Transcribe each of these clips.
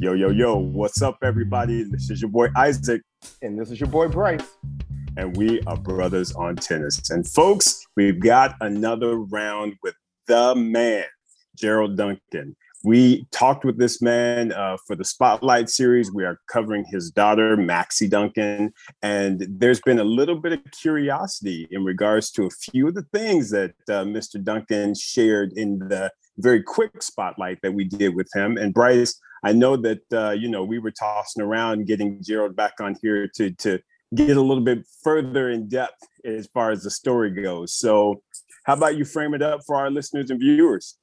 Yo, yo, yo, what's up, everybody? This is your boy Isaac. And this is your boy Bryce. And we are brothers on tennis. And folks, we've got another round with the man, Gerald Duncan. We talked with this man uh, for the Spotlight series. We are covering his daughter, Maxi Duncan. And there's been a little bit of curiosity in regards to a few of the things that uh, Mr. Duncan shared in the very quick spotlight that we did with him. And Bryce, I know that uh, you know we were tossing around getting Gerald back on here to to get a little bit further in depth as far as the story goes. So, how about you frame it up for our listeners and viewers?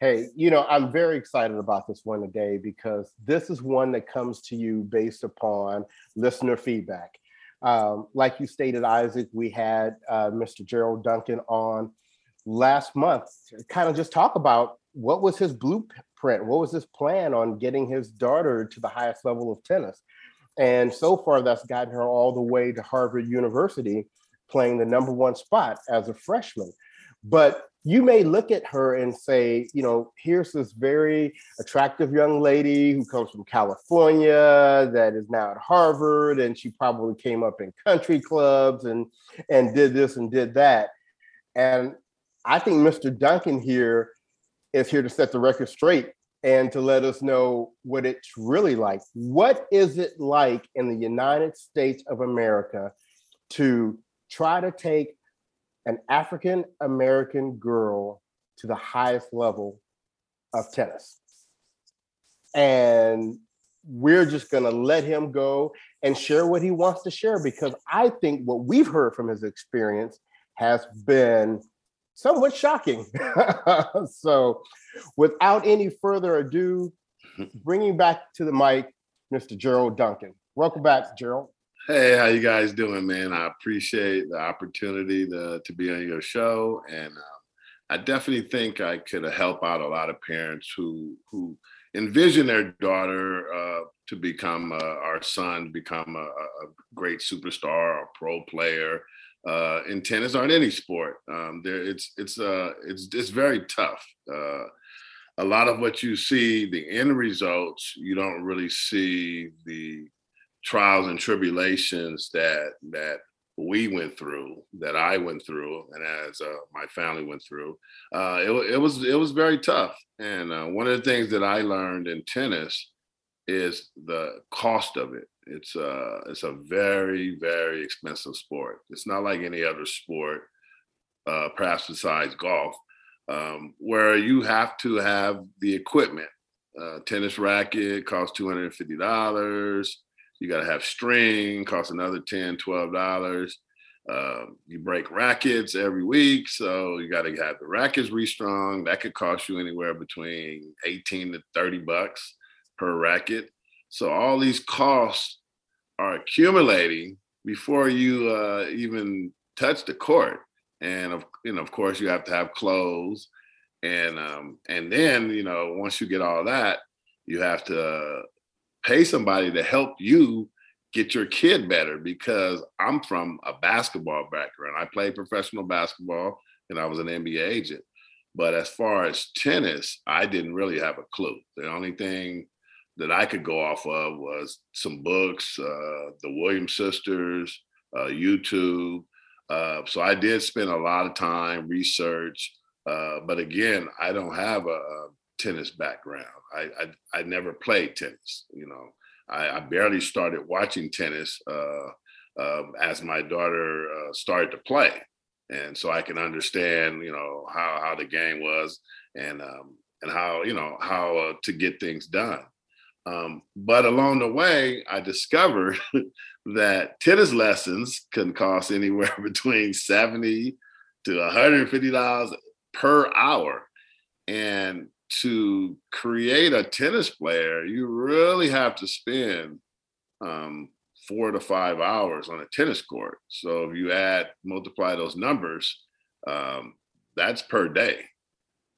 Hey, you know, I'm very excited about this one today because this is one that comes to you based upon listener feedback. Um, like you stated, Isaac, we had uh, Mr. Gerald Duncan on last month kind of just talk about what was his blueprint, what was his plan on getting his daughter to the highest level of tennis. And so far, that's gotten her all the way to Harvard University, playing the number one spot as a freshman. But you may look at her and say, you know, here's this very attractive young lady who comes from California that is now at Harvard, and she probably came up in country clubs and and did this and did that. And I think Mr. Duncan here is here to set the record straight and to let us know what it's really like. What is it like in the United States of America to try to take an African American girl to the highest level of tennis. And we're just going to let him go and share what he wants to share because I think what we've heard from his experience has been somewhat shocking. so, without any further ado, bringing back to the mic Mr. Gerald Duncan. Welcome back, Gerald. Hey, how you guys doing, man? I appreciate the opportunity to, to be on your show, and um, I definitely think I could help out a lot of parents who who envision their daughter uh, to become uh, our son, become a, a, great superstar, a pro player uh, in tennis or in any sport. Um, there, it's it's uh, it's it's very tough. Uh, a lot of what you see, the end results, you don't really see the trials and tribulations that that we went through, that I went through, and as uh, my family went through, uh, it, it, was it was very tough. And uh, one of the things that I learned in tennis is the cost of it. It's uh it's a very very expensive sport. It's not like any other sport, uh, perhaps besides golf, um, where you have to have the equipment. Uh, tennis racket costs two hundred and fifty dollars you got to have string, costs another 10 $12. Um, you break rackets every week, so you got to have the rackets restrung. That could cost you anywhere between 18 to 30 bucks per racket. So all these costs are accumulating before you uh, even touch the court. And of know, of course, you have to have clothes, and um, and then you know, once you get all that, you have to pay somebody to help you get your kid better because I'm from a basketball background. I played professional basketball and I was an NBA agent. But as far as tennis, I didn't really have a clue. The only thing that I could go off of was some books, uh, the Williams sisters, uh, YouTube. Uh, so I did spend a lot of time research. Uh, but again, I don't have a, a tennis background. I, I, I never played tennis. You know, I, I barely started watching tennis uh, uh, as my daughter uh, started to play, and so I can understand, you know, how how the game was and um, and how you know how to get things done. Um, but along the way, I discovered that tennis lessons can cost anywhere between seventy to one hundred and fifty dollars per hour, and to create a tennis player, you really have to spend um, four to five hours on a tennis court. So if you add, multiply those numbers, um, that's per day.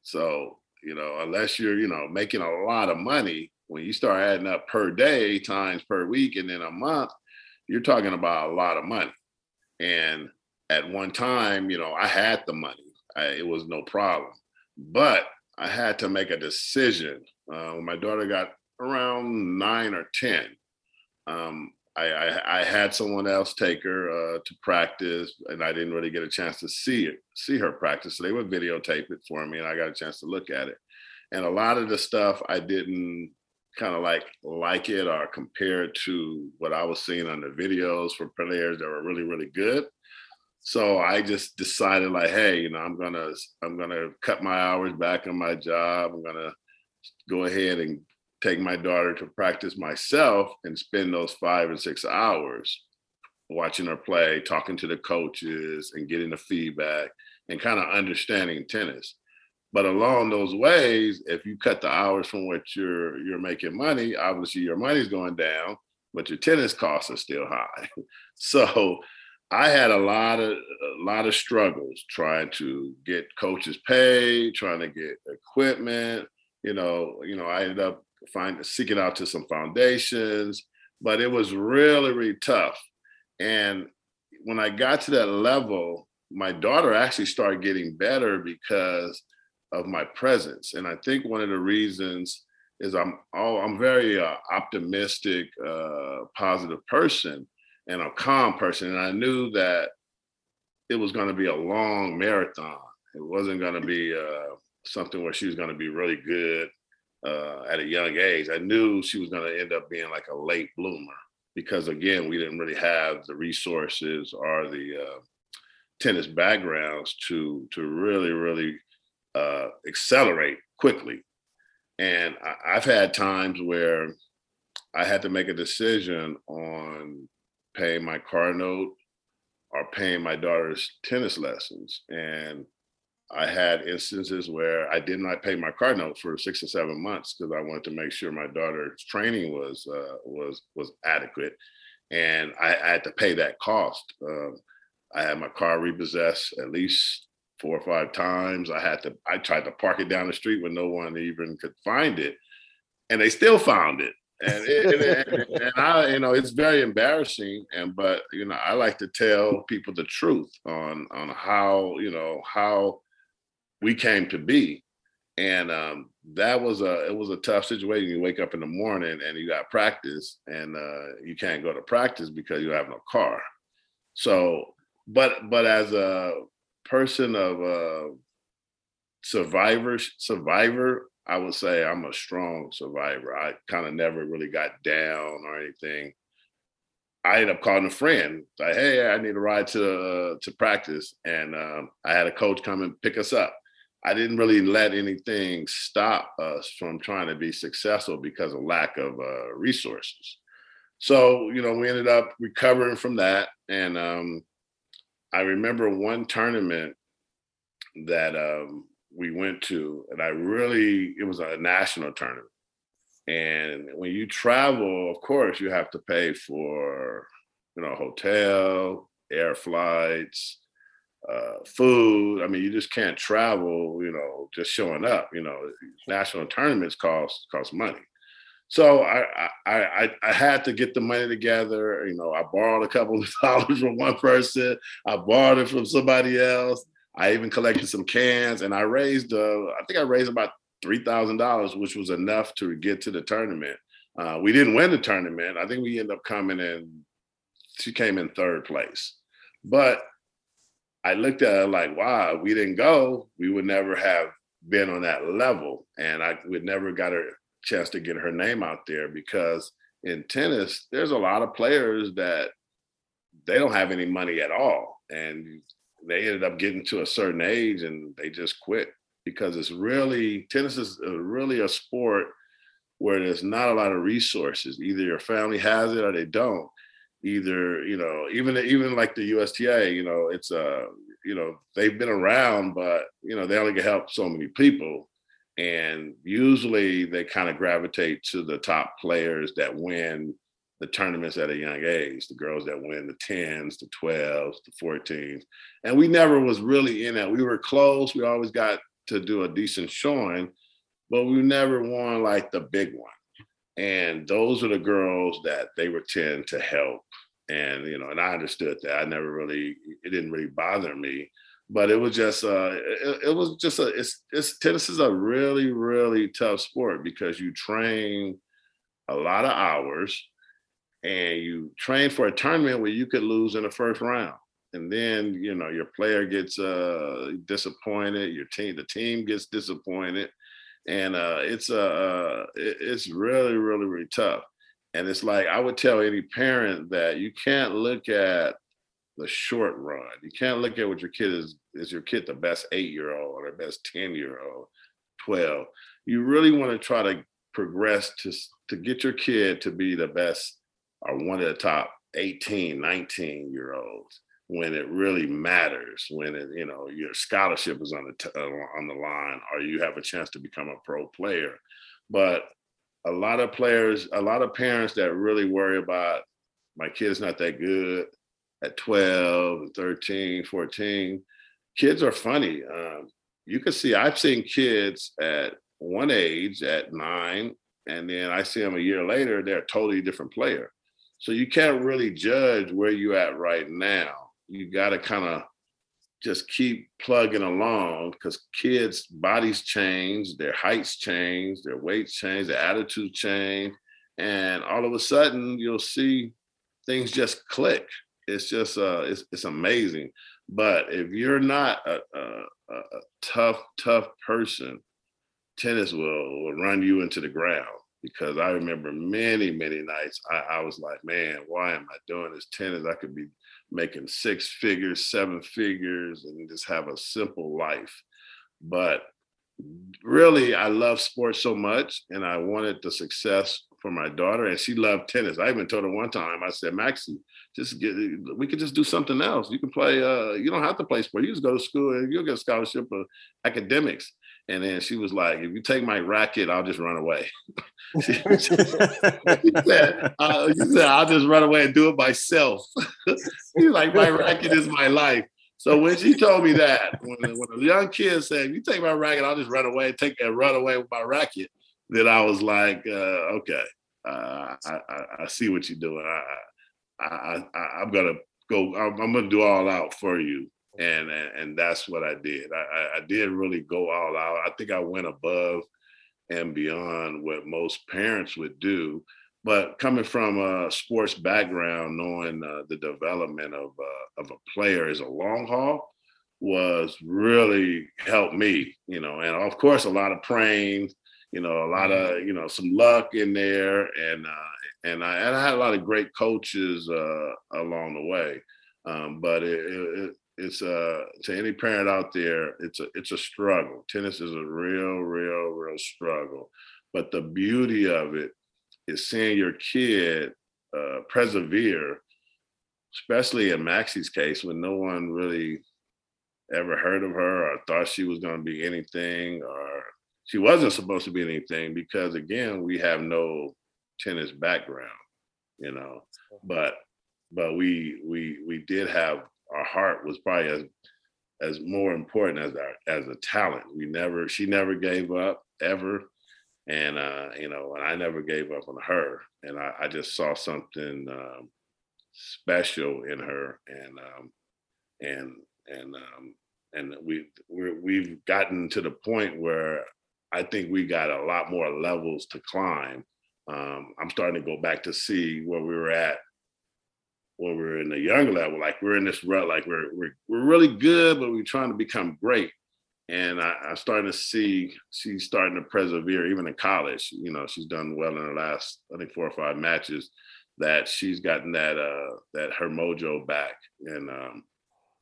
So, you know, unless you're, you know, making a lot of money, when you start adding up per day times per week and then a month, you're talking about a lot of money. And at one time, you know, I had the money, I, it was no problem. But I had to make a decision. Uh, when my daughter got around nine or 10. Um, I, I, I, had someone else take her uh, to practice, and I didn't really get a chance to see it, see her practice. So they would videotape it for me, and I got a chance to look at it. And a lot of the stuff I didn't kind of like like it or compare it to what I was seeing on the videos for players that were really really good. So I just decided like, hey, you know, I'm gonna I'm gonna cut my hours back on my job. I'm gonna go ahead and take my daughter to practice myself and spend those five and six hours watching her play, talking to the coaches and getting the feedback and kind of understanding tennis. But along those ways, if you cut the hours from what you're you're making money, obviously your money's going down, but your tennis costs are still high. so I had a lot of a lot of struggles trying to get coaches paid, trying to get equipment. You know, you know, I ended up finding seeking out to some foundations, but it was really, really tough. And when I got to that level, my daughter actually started getting better because of my presence. And I think one of the reasons is I'm oh I'm very uh, optimistic, uh, positive person and a calm person. And I knew that it was going to be a long marathon. It wasn't going to be uh, something where she was going to be really good uh, at a young age. I knew she was going to end up being like a late bloomer because, again, we didn't really have the resources or the uh, tennis backgrounds to to really, really uh, accelerate quickly. And I, I've had times where I had to make a decision on paying my car note or paying my daughter's tennis lessons. And I had instances where I did not pay my car note for six or seven months because I wanted to make sure my daughter's training was uh, was was adequate, and I, I, had to pay that cost. Um, I had my car repossessed at least four or five times. I had to I tried to park it down the street when no one even could find it, and they still found it and, it, and, and, I, you know, it's very embarrassing. And but you know, I like to tell people the truth on on how you know how we came to be, and um, that was a it was a tough situation. You wake up in the morning and you got practice, and uh, you can't go to practice because you have no car. So, but but as a person of uh, survivor survivor I would say I'm a strong survivor. I kind of never really got down or anything. I ended up calling a friend, like, "Hey, I need a ride to uh, to practice," and um, I had a coach come and pick us up. I didn't really let anything stop us from trying to be successful because of lack of uh, resources. So, you know, we ended up recovering from that, and um, I remember one tournament that um, we went to, and I really it was a national tournament. And when you travel, of course, you have to pay for you know hotel, air flights, uh, food. I mean, you just can't travel, you know, just showing up. You know, national tournaments cost cost money. So I, I I had to get the money together. You know, I borrowed a couple of dollars from one person. I borrowed it from somebody else. I even collected some cans and I raised, uh, I think I raised about $3,000, which was enough to get to the tournament. Uh, we didn't win the tournament. I think we ended up coming in, she came in third place. But I looked at her like, wow, we didn't go, we would never have been on that level. And I would never got a chance to get her name out there because in tennis, there's a lot of players that they don't have any money at all. And they ended up getting to a certain age and they just quit because it's really tennis is really a sport where there's not a lot of resources. Either your family has it or they don't. Either you know, even even like the USTA, you know, it's a uh, you know they've been around, but you know they only can help so many people, and usually they kind of gravitate to the top players that win the tournaments at a young age, the girls that win the 10s, the 12s, the 14s. And we never was really in that. We were close. We always got to do a decent showing, but we never won like the big one. And those are the girls that they were tend to help. And, you know, and I understood that. I never really, it didn't really bother me. But it was just, uh, it, it was just a, it's, it's, tennis is a really, really tough sport because you train a lot of hours and you train for a tournament where you could lose in the first round. And then you know your player gets uh, disappointed your team the team gets disappointed. And uh, it's uh, uh it's really really really tough. And it's like i would tell any parent that you can't look at the short run. You can't look at what your kid is is your kid the best eight year old or the best 10 year old 12 you really want to try to progress to to get your kid to be the best or one of the top 18 19 year olds when it really matters, when it, you know your scholarship is on the t- uh, on the line, or you have a chance to become a pro player. But a lot of players, a lot of parents that really worry about my kid's not that good at 12, 13, 14. Kids are funny. Um, you can see, I've seen kids at one age, at nine, and then I see them a year later, they're a totally different player. So you can't really judge where you're at right now you got to kind of just keep plugging along because kids' bodies change, their heights change, their weights change, their attitude change, and all of a sudden you'll see things just click. It's just uh, it's it's amazing. But if you're not a, a, a tough tough person, tennis will, will run you into the ground. Because I remember many many nights I, I was like, man, why am I doing this tennis? I could be making six figures, seven figures, and just have a simple life. But really, I love sports so much, and I wanted the success for my daughter, and she loved tennis. I even told her one time, I said, Maxi, just get, we could just do something else. You can play, uh, you don't have to play sport. You just go to school and you'll get a scholarship for academics. And then she was like, if you take my racket, I'll just run away. she, said, uh, she said, I'll just run away and do it myself. She's like, my racket is my life. So when she told me that, when, when a young kid said, if you take my racket, I'll just run away and take and run away with my racket, then I was like, uh, okay, uh, I, I, I, see what you're doing. I, I, I, am gonna go. I'm, I'm, gonna do all out for you, and and, and that's what I did. I, I did really go all out. I think I went above and beyond what most parents would do. But coming from a sports background, knowing uh, the development of uh, of a player is a long haul was really helped me, you know, and of course a lot of praying, you know, a lot of you know some luck in there, and uh, and I and I had a lot of great coaches uh, along the way. Um, but it, it, it's uh to any parent out there, it's a it's a struggle. Tennis is a real, real, real struggle. But the beauty of it is seeing your kid uh, persevere, especially in Maxi's case when no one really ever heard of her or thought she was going to be anything or she wasn't supposed to be anything because again we have no tennis background you know but but we we we did have our heart was probably as as more important as our as a talent. We never she never gave up ever. And uh, you know, and I never gave up on her. And I, I just saw something um, special in her and um, and and um, and we we we've gotten to the point where I think we got a lot more levels to climb. Um, I'm starting to go back to see where we were at when we're in the younger level, like we're in this rut, like we're we're we're really good, but we're trying to become great. And I, I'm starting to see she's starting to persevere, even in college. You know, she's done well in the last, I think, four or five matches. That she's gotten that uh that her mojo back, and um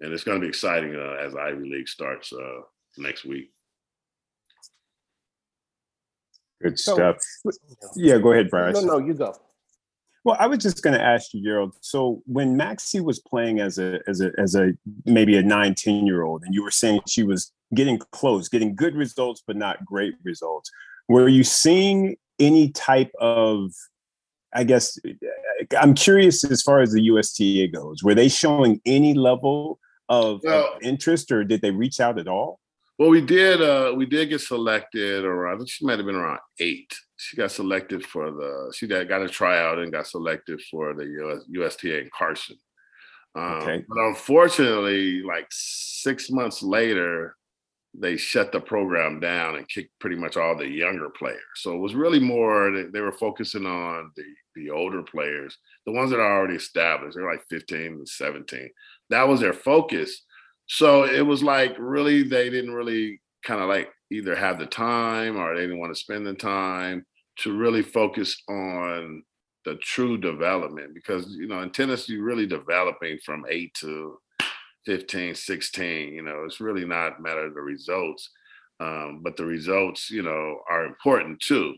and it's going to be exciting uh, as Ivy League starts uh next week. Good stuff. Yeah, go ahead, Bryce. No, no, you go. Well, I was just going to ask you, Gerald. So when Maxi was playing as a as a as a maybe a 19 year old, and you were saying she was getting close, getting good results, but not great results, were you seeing any type of I guess uh, I'm curious as far as the USTA goes. Were they showing any level of, well, of interest, or did they reach out at all? Well, we did. Uh, we did get selected around. I think she might have been around eight. She got selected for the. She got, got a tryout and got selected for the US, USTA in Carson. Um, okay. But unfortunately, like six months later, they shut the program down and kicked pretty much all the younger players. So it was really more they, they were focusing on the the older players, the ones that are already established. They're like 15 and 17. That was their focus. So it was like really they didn't really kind of like either have the time or they didn't want to spend the time to really focus on the true development because you know in tennis you're really developing from 8 to 15 16 you know it's really not matter of the results um, but the results you know are important too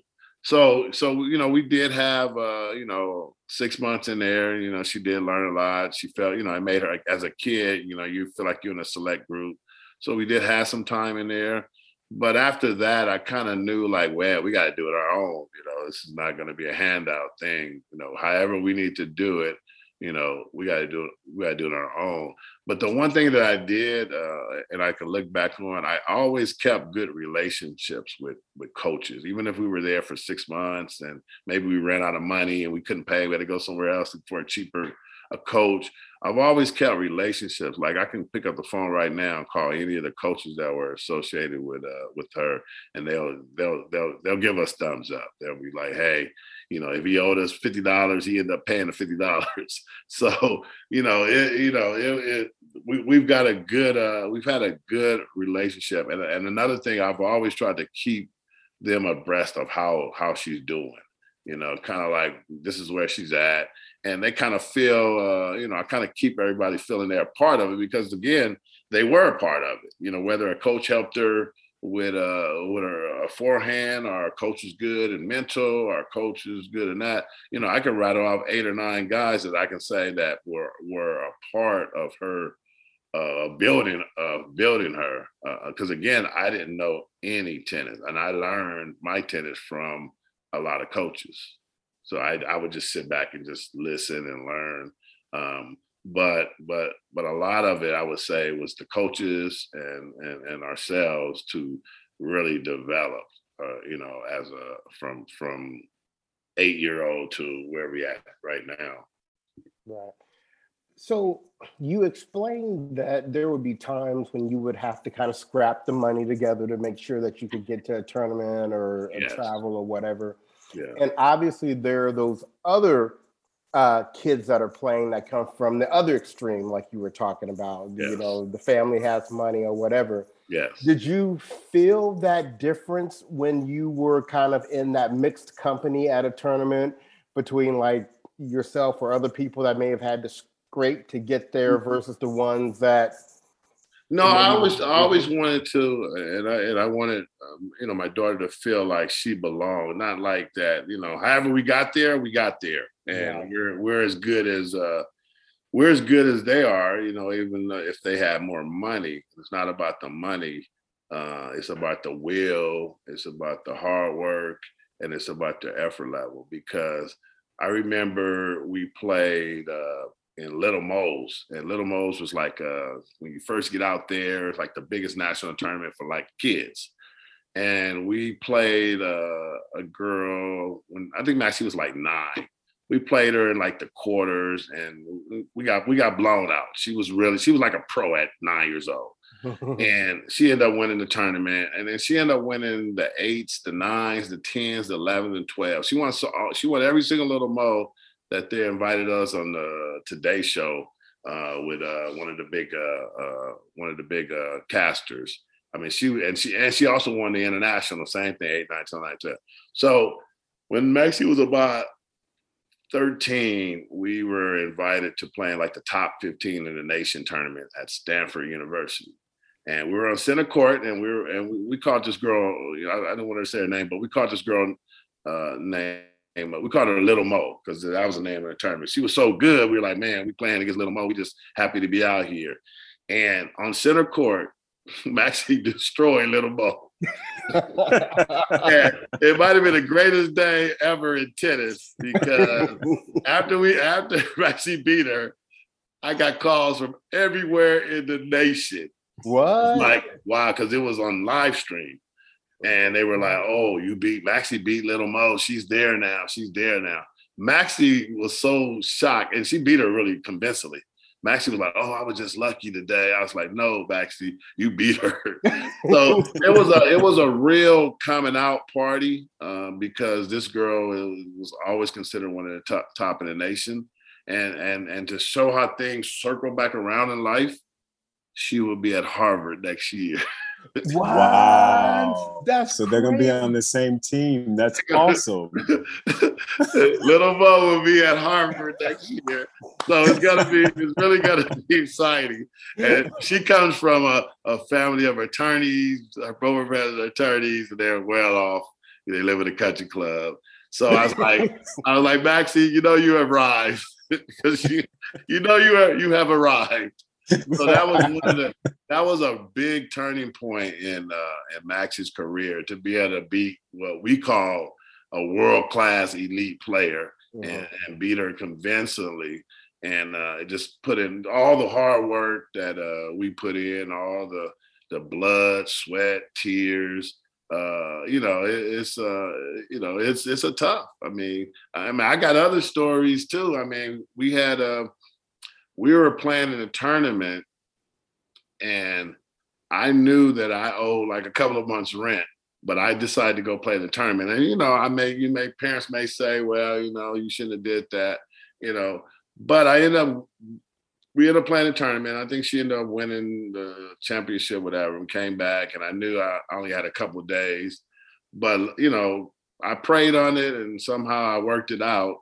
so so you know we did have uh you know six months in there you know she did learn a lot. She felt you know i made her as a kid you know you feel like you're in a select group. So we did have some time in there. But after that i kind of knew like well we got to do it our own you know this is not going to be a handout thing you know however we need to do it you know we got to do it we got to do it on our own. But the one thing that i did uh, and i can look back on i always kept good relationships with with coaches. Even if we were there for six months and maybe we ran out of money and we couldn't pay we had to go somewhere else for a cheaper a coach. I've always kept relationships. Like i can pick up the phone right now and call any of the coaches that were associated with uh with her and they'll they'll they'll they'll give us thumbs up. They'll be like hey you know, if he owed us fifty dollars, he ended up paying the fifty dollars. So you know, it, you know, it, it, we we've got a good, uh, we've had a good relationship. And and another thing, I've always tried to keep them abreast of how how she's doing. You know, kind of like this is where she's at, and they kind of feel, uh, you know, I kind of keep everybody feeling they're a part of it because again, they were a part of it. You know, whether a coach helped her with a with a, forehand, our coach is good and mental, our coach is good in that. You know, I can rattle off eight or nine guys that I can say that were were a part of her uh, building uh, building her. Because uh, again, I didn't know any tennis, and I learned my tennis from a lot of coaches. So I I would just sit back and just listen and learn. Um, but but but a lot of it i would say was the coaches and and, and ourselves to really develop uh, you know as a from from eight year old to where we at right now right so you explained that there would be times when you would have to kind of scrap the money together to make sure that you could get to a tournament or yes. travel or whatever yeah. and obviously there are those other uh, kids that are playing that come from the other extreme, like you were talking about. Yes. You know, the family has money or whatever. Yes. Did you feel that difference when you were kind of in that mixed company at a tournament between like yourself or other people that may have had to scrape to get there mm-hmm. versus the ones that no, I always, I always wanted to, and I and I wanted, um, you know, my daughter to feel like she belonged, not like that. You know, however we got there, we got there, and yeah. we're we're as good as uh, we're as good as they are. You know, even if they have more money, it's not about the money. Uh, it's about the will. It's about the hard work, and it's about the effort level. Because I remember we played. Uh, in Little Mo's. And Little Mo's was like uh, when you first get out there, it's like the biggest national tournament for like kids. And we played uh, a girl when I think Maxi was like nine. We played her in like the quarters, and we got we got blown out. She was really she was like a pro at nine years old. and she ended up winning the tournament. And then she ended up winning the eights, the nines, the tens, the elevens, and twelve. She won so she won every single little mo that they invited us on the Today Show uh, with uh, one of the big uh, uh one of the big uh, casters. I mean, she and she and she also won the international, same thing, eight, nine, ten, nine, ten. So when Maxi was about 13, we were invited to play in like the top 15 in the nation tournament at Stanford University. And we were on center court and we were and we, we caught this girl, I, I don't want to say her name, but we caught this girl uh, name we called her Little Mo because that was the name of the tournament. She was so good. We were like, man, we playing against Little Mo. We just happy to be out here. And on center court, Maxi destroyed Little Mo. it might have been the greatest day ever in tennis because after we after Maxi beat her, I got calls from everywhere in the nation. What? Like, wow, because it was on live stream and they were like, "Oh, you beat Maxi beat Little Mo. She's there now. She's there now." Maxi was so shocked, and she beat her really convincingly. Maxi was like, "Oh, I was just lucky today." I was like, "No, Maxi, you beat her." so it was a it was a real coming out party um, because this girl was always considered one of the top top in the nation, and and and to show how things circle back around in life, she will be at Harvard next year. Wow. That's so they're gonna be on the same team. That's awesome. Little Mo will be at Harvard next year. So it's gonna be it's really gonna be exciting. And she comes from a, a family of attorneys, her both are attorneys, and they're well off. They live in a country club. So I was like, I was like, Maxi, you know you have arrived. because you you know you have you have arrived so that was one of the that was a big turning point in uh, in Max's career to be able to beat what we call a world class elite player mm-hmm. and, and, beat her convincingly. And uh, just put in all the hard work that uh, we put in, all the the blood, sweat, tears. Uh, you know, it, it's uh, you know, it's it's a tough. I mean, I mean, I got other stories too. I mean, we had a uh, we were planning a tournament and I knew that I owed like a couple of months rent, but I decided to go play the tournament. And you know, I may you may parents may say, well, you know, you shouldn't have did that, you know. But I ended up we ended up playing the tournament. I think she ended up winning the championship, whatever, and came back. And I knew I only had a couple of days. But you know, I prayed on it and somehow I worked it out.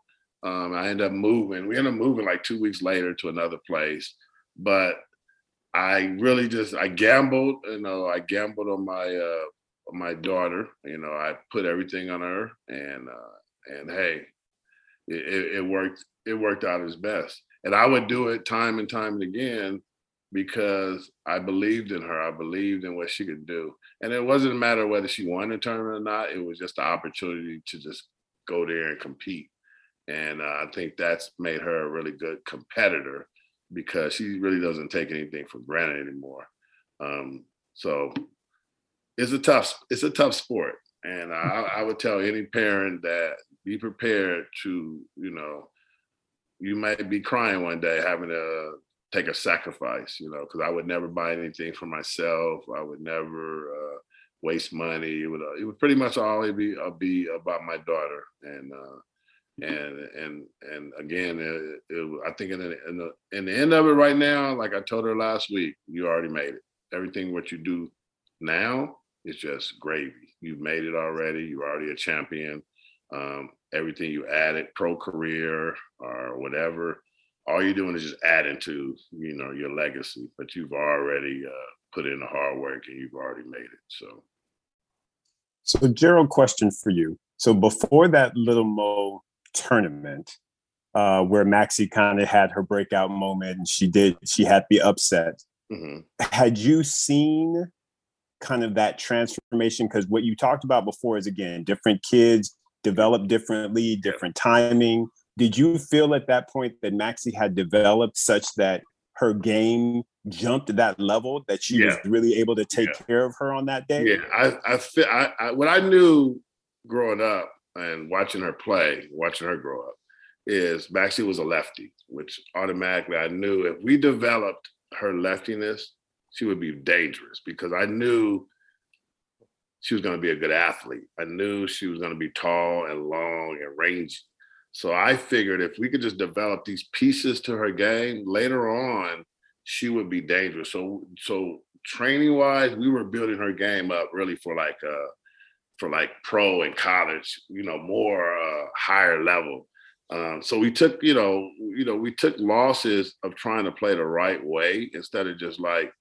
Um, I ended up moving. We ended up moving like two weeks later to another place, but I really just I gambled. You know, I gambled on my uh, on my daughter. You know, I put everything on her, and uh, and hey, it, it worked. It worked out as best. And I would do it time and time and again because I believed in her. I believed in what she could do. And it wasn't a matter whether she won the tournament or not. It was just the opportunity to just go there and compete. And uh, I think that's made her a really good competitor because she really doesn't take anything for granted anymore. Um, so it's a tough it's a tough sport, and I, I would tell any parent that be prepared to you know you might be crying one day having to take a sacrifice, you know, because I would never buy anything for myself. I would never uh, waste money. It would uh, it would pretty much always be uh, be about my daughter, and uh, and and and again, it, it, I think in the, in the in the end of it right now, like I told her last week, you already made it. Everything what you do now is just gravy. You've made it already. You're already a champion. Um, everything you added, pro career or whatever, all you're doing is just adding to you know your legacy. But you've already uh, put in the hard work and you've already made it. So. So, Gerald, question for you. So, before that little Mo tournament uh, where Maxi kind of had her breakout moment and she did she had to be upset. Mm-hmm. Had you seen kind of that transformation? Because what you talked about before is again different kids develop differently, different timing. Did you feel at that point that Maxi had developed such that her game jumped to that level that she yeah. was really able to take yeah. care of her on that day? Yeah, I, I, feel, I, I, what I knew growing up and watching her play, watching her grow up, is Maxi was a lefty, which automatically I knew if we developed her leftiness, she would be dangerous because I knew she was going to be a good athlete. I knew she was going to be tall and long and rangy. So I figured if we could just develop these pieces to her game later on, she would be dangerous. So so training wise, we were building her game up really for like uh for like pro and college, you know, more uh, higher level. Um, so we took, you know, you know, we took losses of trying to play the right way instead of just like,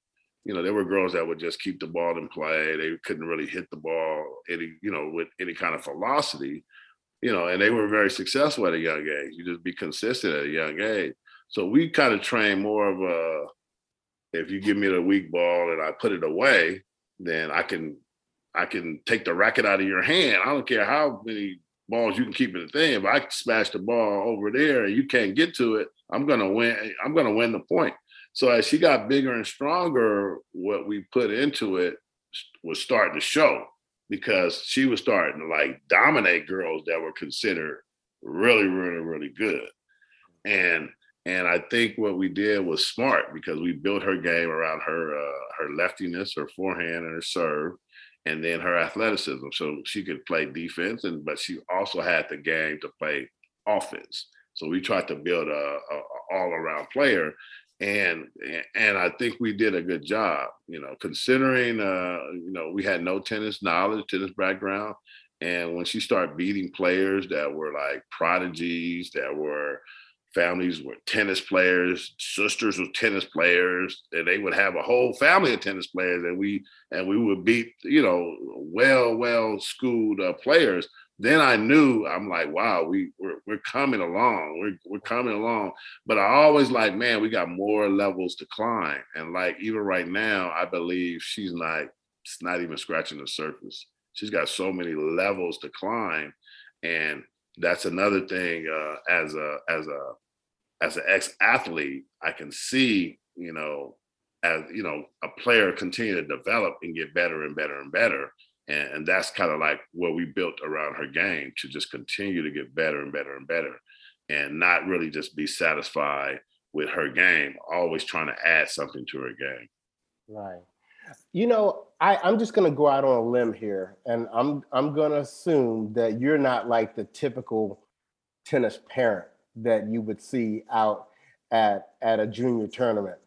you know, there were girls that would just keep the ball in play. They couldn't really hit the ball any, you know, with any kind of velocity, you know, and they were very successful at a young age. You just be consistent at a young age. So we kind of train more of a, if you give me the weak ball and I put it away, then I can I can take the racket out of your hand. I don't care how many balls you can keep in the thing. If I smash the ball over there and you can't get to it, I'm gonna win. I'm gonna win the point. So as she got bigger and stronger, what we put into it was starting to show because she was starting to like dominate girls that were considered really, really, really good. And And I think what we did was smart because we built her game around her uh, her leftiness, her forehand, and her serve, and then her athleticism. So she could play defense, and but she also had the game to play offense. So we tried to build a, a, a all around player, and and I think we did a good job. You know, considering uh, you know we had no tennis knowledge, tennis background, and when she started beating players that were like prodigies, that were families were tennis players, sisters were tennis players, and they would have a whole family of tennis players, and we and we would beat you know well well schooled uh, players. Then I knew I'm like, wow, we we're, we're coming along, we're we're coming along. But I always like, man, we got more levels to climb, and like even right now, I believe she's not it's not even scratching the surface. She's got so many levels to climb, and that's another thing uh, as a as a as an ex-athlete, I can see, you know, as you know, a player continue to develop and get better and better and better. And, and that's kind of like what we built around her game to just continue to get better and better and better and not really just be satisfied with her game, always trying to add something to her game. Right. You know, I, I'm just gonna go out on a limb here and I'm I'm gonna assume that you're not like the typical tennis parent that you would see out at at a junior tournament.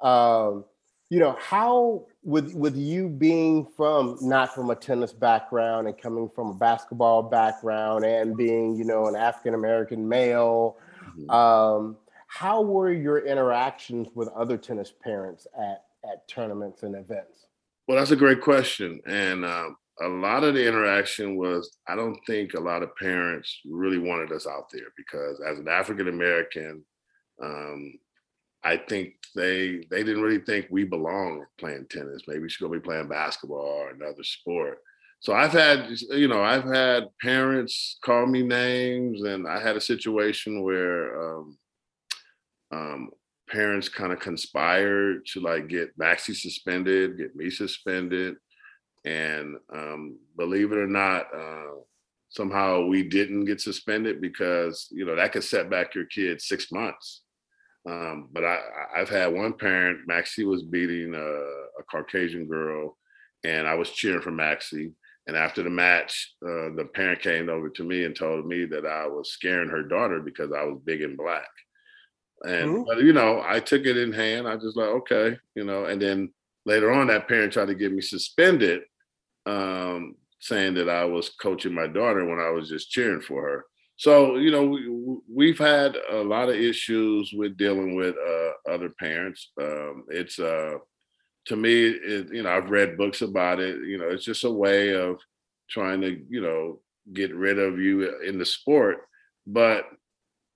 Um, you know, how with with you being from not from a tennis background and coming from a basketball background and being, you know, an African American male, mm-hmm. um, how were your interactions with other tennis parents at at tournaments and events? Well, that's a great question, and um, a lot of the interaction was I don't think a lot of parents really wanted us out there because as an African American, um, I think they they didn't really think we belong playing tennis. Maybe we should go be playing basketball or another sport. So I've had, you know, I've had parents call me names, and I had a situation where um, um, parents kind of conspired to like get Maxi suspended, get me suspended. And um, believe it or not, uh, somehow we didn't get suspended because you know that could set back your kid six months. Um, but I, I've had one parent, Maxi was beating a, a, Caucasian girl, and I was cheering for Maxi. And after the match, uh, the parent came over to me and told me that I was scaring her daughter because I was big and black. And mm-hmm. but you know, I took it in hand. I just like okay, you know. And then later on, that parent tried to get me suspended um, saying that I was coaching my daughter when I was just cheering for her. So, you know, we, have had a lot of issues with dealing with uh, other parents. Um, it's, uh, to me, it, you know, I've read books about it. You know, it's just a way of trying to, you know, get rid of you in the sport. But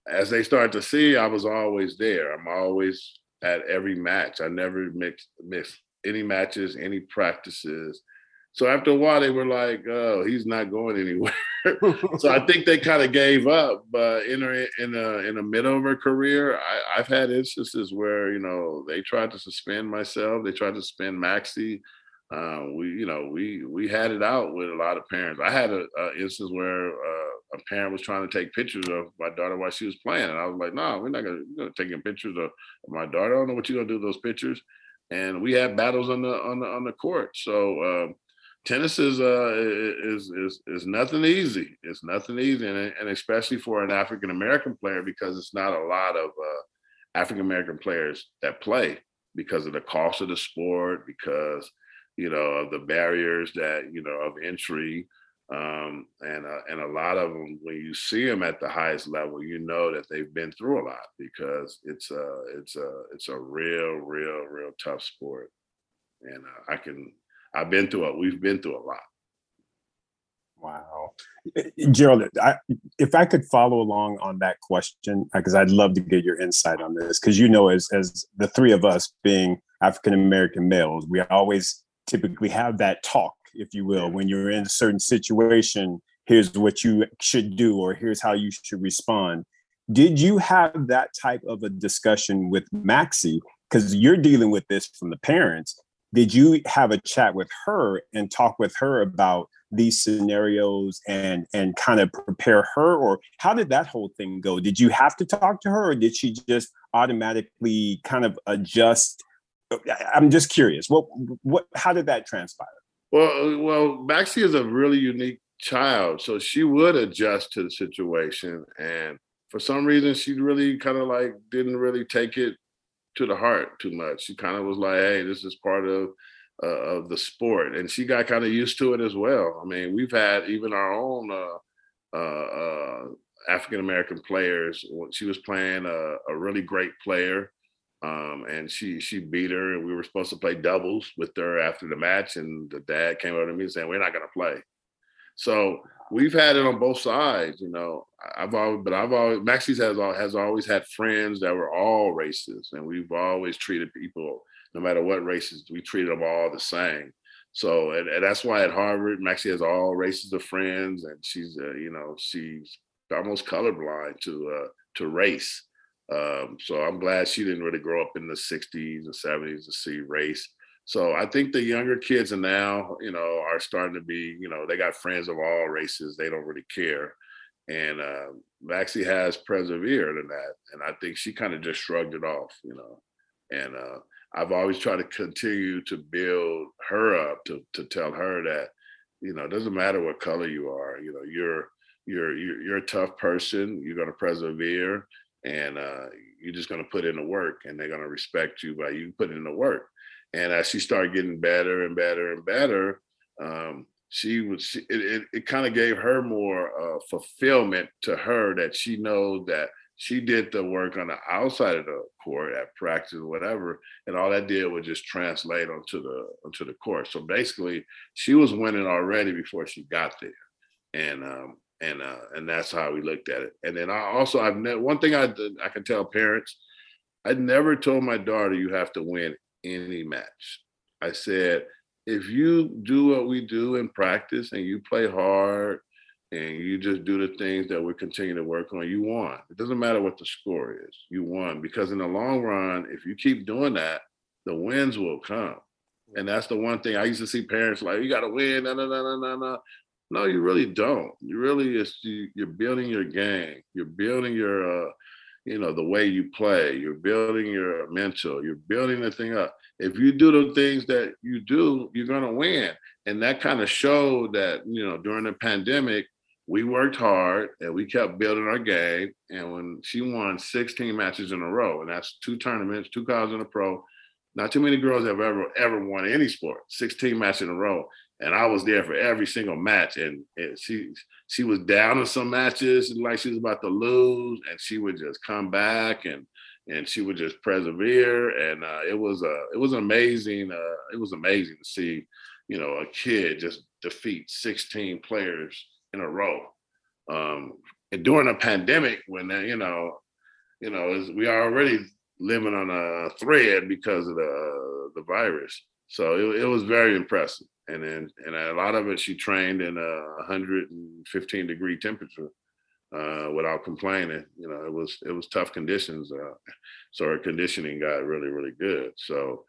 as they start to see, I was always there. I'm always at every match. I never mix miss any matches, any practices. So after a while, they were like, "Oh, he's not going anywhere." so I think they kind of gave up. But in a in a in the middle of her career, I, have had instances where you know they tried to suspend myself. They tried to suspend Maxi. Uh, we you know we we had it out with a lot of parents. I had an instance where uh, a parent was trying to take pictures of my daughter while she was playing, and I was like, "No, nah, we're not gonna, gonna taking pictures of, of my daughter. I don't know what you're gonna do with those pictures." And we had battles on the on the on the court. So. Um, tennis is uh is is is nothing easy. It's nothing easy, and, and especially for an African American player because it's not a lot of uh, African American players that play because of the cost of the sport, because you know of the barriers that you know of entry, um, and uh, and a lot of them when you see them at the highest level, you know that they've been through a lot because it's a it's a it's a real real real tough sport, and uh, I can I've been through it. We've been through a lot. Wow. Gerald, I, if I could follow along on that question, because I'd love to get your insight on this, because you know, as, as the three of us being African American males, we always typically have that talk, if you will, when you're in a certain situation, here's what you should do, or here's how you should respond. Did you have that type of a discussion with Maxi? Because you're dealing with this from the parents, did you have a chat with her and talk with her about these scenarios and and kind of prepare her or how did that whole thing go? Did you have to talk to her or did she just automatically kind of adjust? Oh, I'm just curious what what how did that transpire? Well uh, well maxi is a really unique child so she would adjust to the situation and for some reason she really kind of like didn't really take it to the heart too much she kind of was like hey this is part of uh, of the sport, and she got kind of used to it as well. I mean, we've had even our own uh, uh, uh African American players. She was playing a, a really great player, um, and she she beat her, and we were supposed to play doubles with her after the match, and the dad came over to me saying, "We're not going to play." So we've had it on both sides, you know. I've always, but I've always Maxi's has has always had friends that were all racist, and we've always treated people no matter what races, we treated them all the same. So, and, and that's why at Harvard, Maxi has all races of friends, and she's, uh, you know, she's almost colorblind to uh, to race. Um, so I'm glad she didn't really grow up in the 60s and 70s to see race. So I think the younger kids are now, you know, are starting to be, you know, they got friends of all races. They don't really care. And uh, Maxi has persevered in that. And I think she kind of just shrugged it off, you know. And uh, I've always tried to continue to build her up to to tell her that, you know, it doesn't matter what color you are, you know, you're you're you're, you're a tough person, you're gonna persevere and uh, you're just gonna put in the work and they're gonna respect you by you putting in the work. And as she started getting better and better and better, um, she was she, it, it, it kind of gave her more uh, fulfillment to her that she knows that she did the work on the outside of the court at practice or whatever, and all that did was just translate onto the onto the court. So basically, she was winning already before she got there, and um, and uh, and that's how we looked at it. And then I also I've ne- one thing I I can tell parents, I never told my daughter you have to win any match. I said if you do what we do in practice and you play hard and you just do the things that we continue to work on, you won. It doesn't matter what the score is, you won. Because in the long run, if you keep doing that, the wins will come. And that's the one thing I used to see parents like, you got to win, no, no, no, no, no. No, you really don't. You really is you, you're building your game. You're building your, uh, you know, the way you play. You're building your mental. You're building the thing up. If you do the things that you do, you're gonna win. And that kind of showed that you know during the pandemic, we worked hard and we kept building our game. And when she won 16 matches in a row, and that's two tournaments, two college in a pro, not too many girls have ever ever won any sport, 16 matches in a row. And I was there for every single match. And, and she she was down in some matches, like she was about to lose, and she would just come back and and she would just persevere. And uh, it was uh, it was amazing. Uh, it was amazing to see, you know, a kid just defeat 16 players in a row. Um, and during a pandemic, when uh, you know, you know, we are already living on a thread because of the the virus. So it, it was very impressive. And then and a lot of it, she trained in a 115 degree temperature uh, without complaining. You know, it was it was tough conditions. Uh, so her conditioning got really really good. So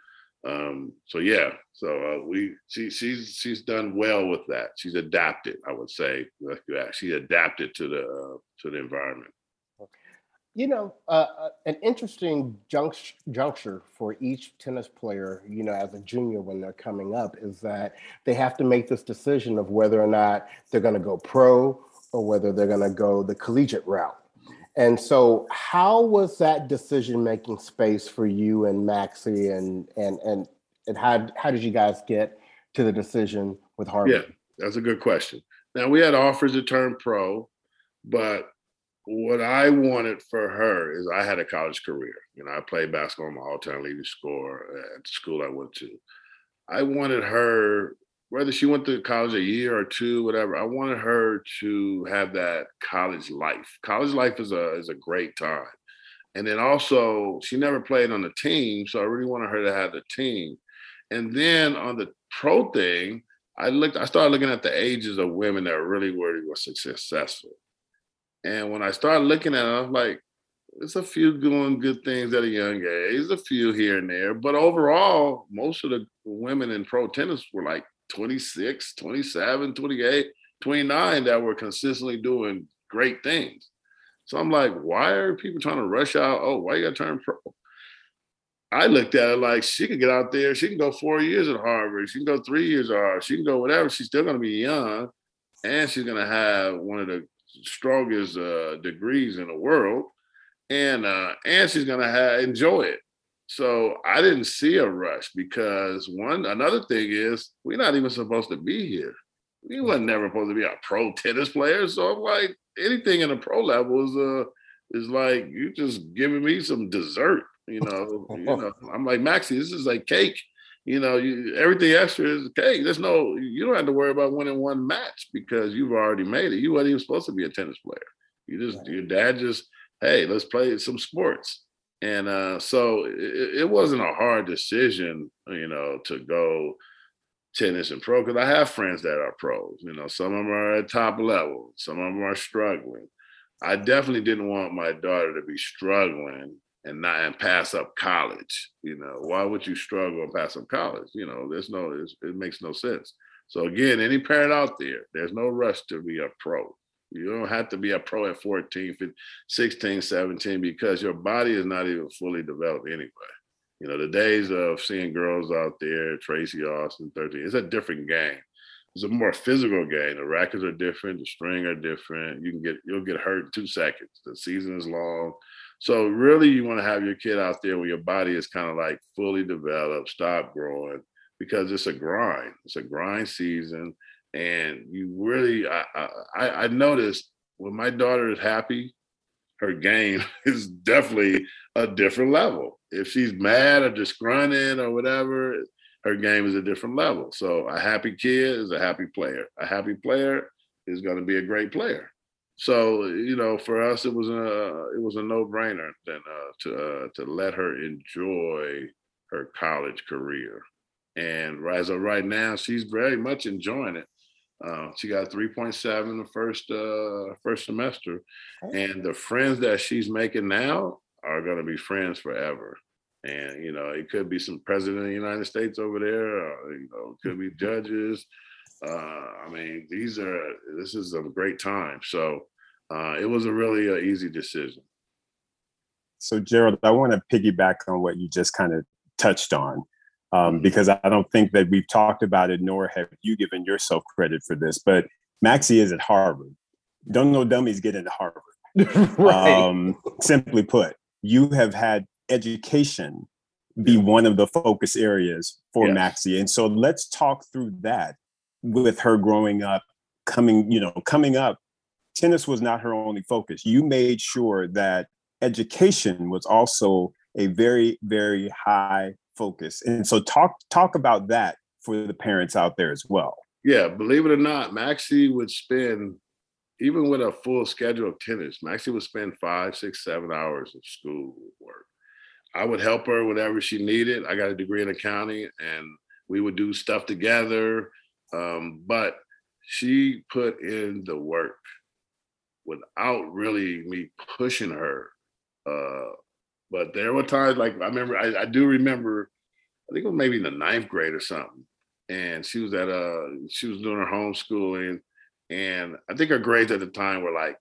um, so yeah, so uh, we she she's she's done well with that. She's adapted, I would say. She adapted to the uh, to the environment. You know, uh, uh, an interesting junct- juncture for each tennis player, you know, as a junior when they're coming up, is that they have to make this decision of whether or not they're going to go pro or whether they're going to go the collegiate route. And so, how was that decision making space for you and Maxi, and and and and how how did you guys get to the decision with Harvard? Yeah, that's a good question. Now we had offers to turn pro, but what I wanted for her is I had a college career. You know, I played basketball, I'm all-time leading scorer uh, at the school I went to. I wanted her whether she went to college a year or two, whatever, I wanted her to have that college life. College life is a is a great time. And then also, she never played on the team, so I really wanted her to have the team. And then on the pro thing, I looked, I started looking at the ages of women that really were, were successful. And when I started looking at it, I was like, it's a few doing good things at a young age, a few here and there. But overall, most of the women in pro tennis were like 26, 27, 28, 29 that were consistently doing great things. So I'm like, why are people trying to rush out? Oh, why you got to turn pro? I looked at it like she could get out there. She can go four years at Harvard. She can go three years at Harvard. She can go whatever. She's still to be young, and she's to have one of the strongest uh, degrees in the world, and uh, and she's going to have enjoy it. So I didn't see a rush because one another thing is we're not even supposed to be here. We wasn't never supposed to be a pro tennis player. So I'm like anything in the pro level is uh is like you just giving me some dessert you know, you know, I'm like Maxi. This is like cake. You know, you, everything extra is okay. There's no, you don't have to worry about winning one match because you've already made it. You weren't even supposed to be a tennis player. You just, right. your dad just, hey, let's play some sports. And uh, so it, it, wasn't a hard decision, you know, to go tennis and pro because I have friends that are pros. You know, some of them are at top level, some of them are struggling. I definitely didn't want my daughter to be struggling and not and pass up college. You know, why would you struggle and pass up college? You know, there's no, it makes no sense. So again, any parent out there, there's no rush to be a pro. You don't have to be a pro at 14, 15, 16, 17 because your body is not even fully developed anyway. You know, the days of seeing girls out there, Tracy Austin, 13, it's a different game. It's a more physical game. The rackets are different, the string are different. You can get you'll get hurt in two seconds. The season is long. So really, you want to have your kid out there where your body is kind of like fully developed, stop growing, because it's a grind. It's a grind season, and you really, I, I, I noticed when my daughter is happy, her game is definitely a different level. If she's mad or disgruntled or whatever, her game is a different level. So a happy kid is a happy player. A happy player is going to be a great player. So you know, for us, it was a it was a no brainer then uh, to uh, to let her enjoy her college career. And as of right now, she's very much enjoying it. Uh, she got 3.7 the first uh, first semester, and the friends that she's making now are going to be friends forever. And you know, it could be some president of the United States over there. Or, you know, it could be judges uh, I mean, these are this is a great time. So uh, it was a really uh, easy decision. So Gerald, I want to piggyback on what you just kind of touched on. Um, mm-hmm. because I don't think that we've talked about it, nor have you given yourself credit for this. But Maxi is at Harvard. Don't know dummies get into Harvard. right. um, simply put, you have had education be one of the focus areas for yes. Maxi, and so let's talk through that with her growing up, coming, you know, coming up, tennis was not her only focus. You made sure that education was also a very, very high focus. And so talk talk about that for the parents out there as well. Yeah, believe it or not, Maxi would spend even with a full schedule of tennis, Maxi would spend five, six, seven hours of school work. I would help her whatever she needed. I got a degree in accounting and we would do stuff together. Um, but she put in the work without really me pushing her. Uh, but there were times like I remember, I, I, do remember, I think it was maybe in the ninth grade or something. And she was at uh she was doing her homeschooling. And I think her grades at the time were like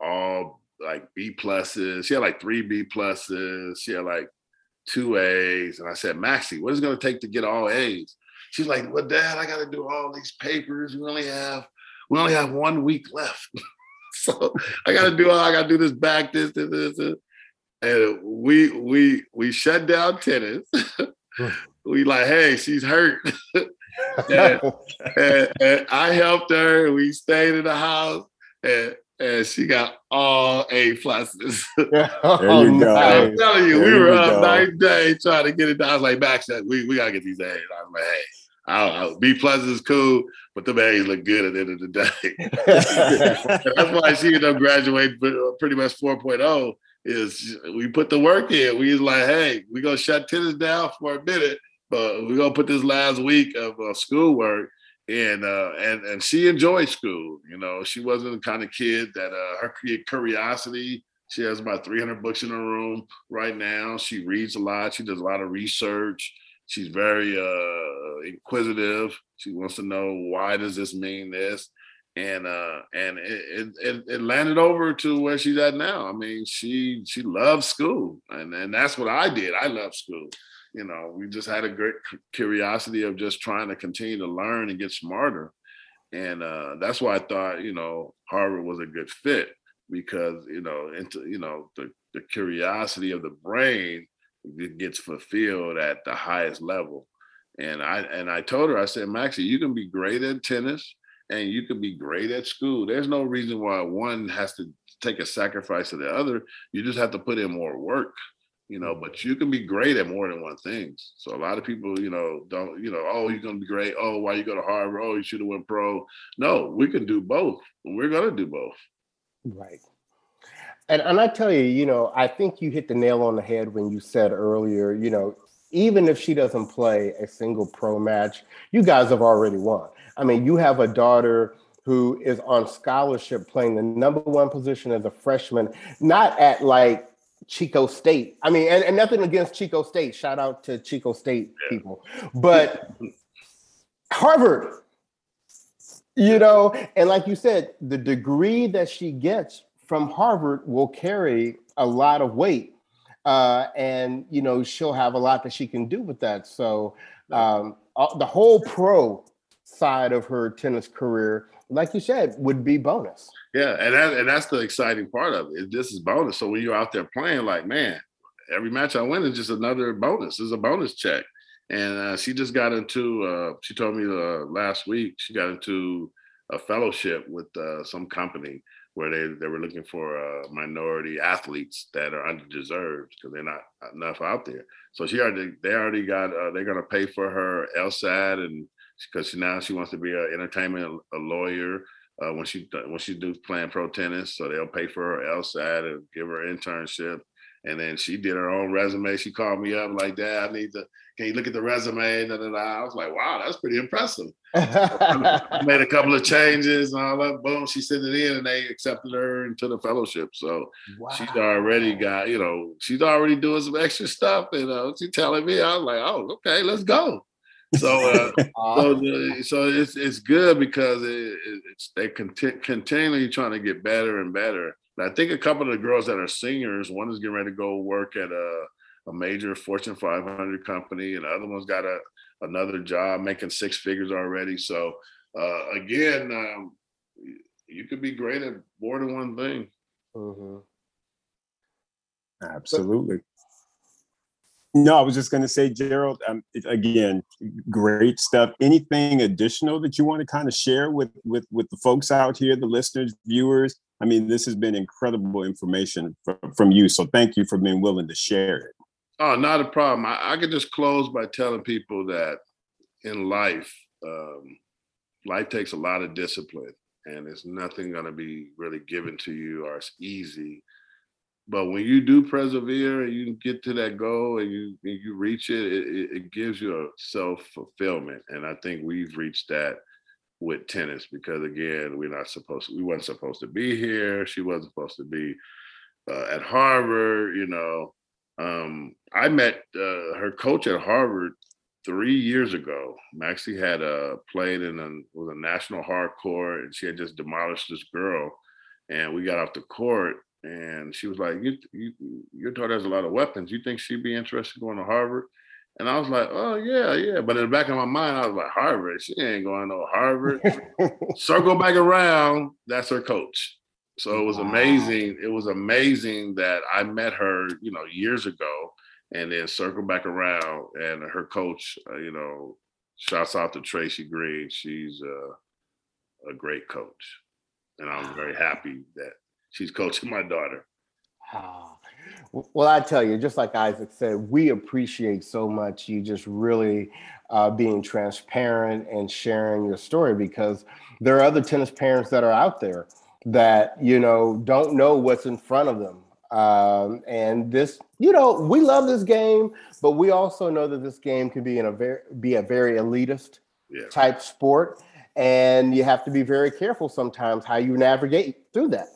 all like B pluses. She had like three B pluses. She had like two A's. And I said, Maxi, what is it gonna take to get all A's? She's like, well, dad, I got to do all these papers. We only have, we only have one week left. so I got to do all, I got to do this back, this, this, this, this. And we, we, we shut down tennis. we like, hey, she's hurt. and, and, and, I helped her. We stayed in the house and, and she got all A pluses. there you oh, go. I'm telling you, there we were up night day trying to get it done. I was like, Max, we, we gotta get these A's. I was like, hey, I, B plus is cool, but the A's look good at the end of the day. That's why she ended up graduating pretty much 4.0 is we put the work in. We was like, hey, we're gonna shut tennis down for a minute, but we're gonna put this last week of uh, schoolwork and uh, and and she enjoyed school. You know, she wasn't the kind of kid that uh, her curiosity She has about 300 books in her room right now. She reads a lot. She does a lot of research. She's very uh, inquisitive. She wants to know why does this mean this, and uh, and it, it, it landed over to where she's at now. I mean, she she loves school, and and that's what I did. I love school. You know, we just had a great curiosity of just trying to continue to learn and get smarter, and uh, that's why I thought you know Harvard was a good fit because you know into you know the, the curiosity of the brain gets fulfilled at the highest level. And i and i told her i said maxi you can be great at tennis and you can be great at school. There's no reason why one has to take a sacrifice of the other. You just have to put in more work you know but you can be great at more than one thing. So a lot of people you know don't you know oh you're to be great. Oh why you go to harvard? Oh you should have went pro. No we can do both. We're to do both. Right. And and I tell you, you know, I think you hit the nail on the head when you said earlier, you know, even if she doesn't play a single pro match, you guys have already won. I mean, you have a daughter who is on scholarship playing the number one position as a freshman, not at like Chico State. I mean, and, and nothing against Chico State. Shout out to Chico State people. But Harvard, you know, and like you said, the degree that she gets from Harvard will carry a lot of weight. Uh, and you know she'll have a lot that she can do with that. So um, the whole pro side of her tennis career, like you said, would be bonus. Yeah, and that, and that's the exciting part of it. This is bonus. So when you're out there playing, like man, every match I win is just another bonus. It's a bonus check and uh, she just got into. Uh, she told me uh, last week she got into a fellowship with uh, some company where they, they were looking for uh, minority athletes that are underdeserved because they're not enough out there. So she already they already got uh, they're gonna pay for her LSAT and because now she wants to be an entertainment a lawyer when she when she does playing pro tennis. So they'll pay for her LSAT and give her internship. And then she did her own resume. She called me up like, "Dad, I need to. Can you look at the resume?" Da, da, da. I was like, "Wow, that's pretty impressive." made a couple of changes and all that. Boom, she sent it in, and they accepted her into the fellowship. So wow. she's already got, you know, she's already doing some extra stuff. And uh, she's telling me, I was like, "Oh, okay, let's go." So, uh, so, so it's it's good because it, it's they conti- continually trying to get better and better and I think a couple of the girls that are singers, one is getting ready to go work at a, a major Fortune 500 company, and the other one's got a another job making six figures already. So uh, again, um, you could be great at more than one thing. Mm-hmm. Absolutely. No, I was just going to say, Gerald. Um, again, great stuff. Anything additional that you want to kind of share with with with the folks out here, the listeners, viewers? I mean, this has been incredible information from, from you. So thank you for being willing to share it. Oh, not a problem. I, I could just close by telling people that in life, um, life takes a lot of discipline, and it's nothing going to be really given to you or it's easy. But when you do persevere and you get to that goal and you and you reach it, it, it gives you a self fulfillment, and I think we've reached that with tennis because again we're not supposed to, we wasn't supposed to be here she wasn't supposed to be uh, at harvard you know um, i met uh, her coach at harvard three years ago maxi had uh, played in a, was a national hardcourt and she had just demolished this girl and we got off the court and she was like you, you, your daughter has a lot of weapons you think she'd be interested in going to harvard and I was like, oh yeah, yeah. But in the back of my mind, I was like, Harvard, she ain't going to Harvard. Circle back around, that's her coach. So it was amazing. It was amazing that I met her, you know, years ago, and then circle back around, and her coach, uh, you know, shouts out to Traci Green. She's uh, a great coach, and I'm very happy that she's coaching my daughter. Wow. Well, I tell you, just like Isaac said, we appreciate so much you just really uh, being transparent and sharing your story because there are other tennis parents that are out there that you know don't know what's in front of them. Um, and this, you know, we love this game, but we also know that this game can be in a very be a very elitist yeah. type sport, and you have to be very careful sometimes how you navigate through that.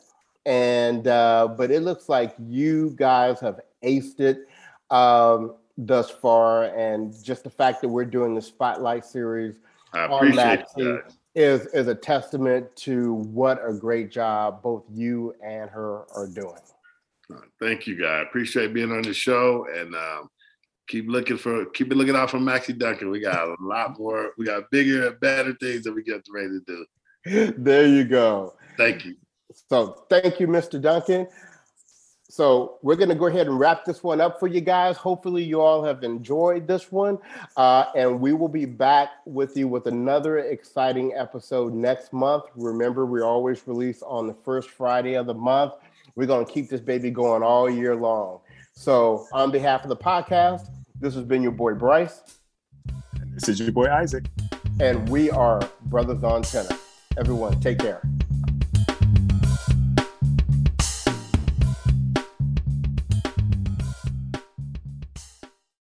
and uh, but it looks like you guys have aced it um, thus far, and just the fact that we're doing the spotlight series I on Maxi is is a testament to what a great job both you and her are doing. Thank you, guys. Appreciate being on the show, and um, keep looking for keep looking out for Maxi Duncan. We got a lot more. We got bigger and better things that we get ready to do. There you go. Thank you. So thank you, Mr. Duncan. So we're going to go ahead and wrap this one up for you guys. Hopefully, you all have enjoyed this one, uh, and we will be back with you with another exciting episode next month. Remember, we always release on the first Friday of the month. We're going to keep this baby going all year long. So, on behalf of the podcast, this has been your boy Bryce. And this is your boy Isaac. And we are Brothers on Tenor. Everyone, take care.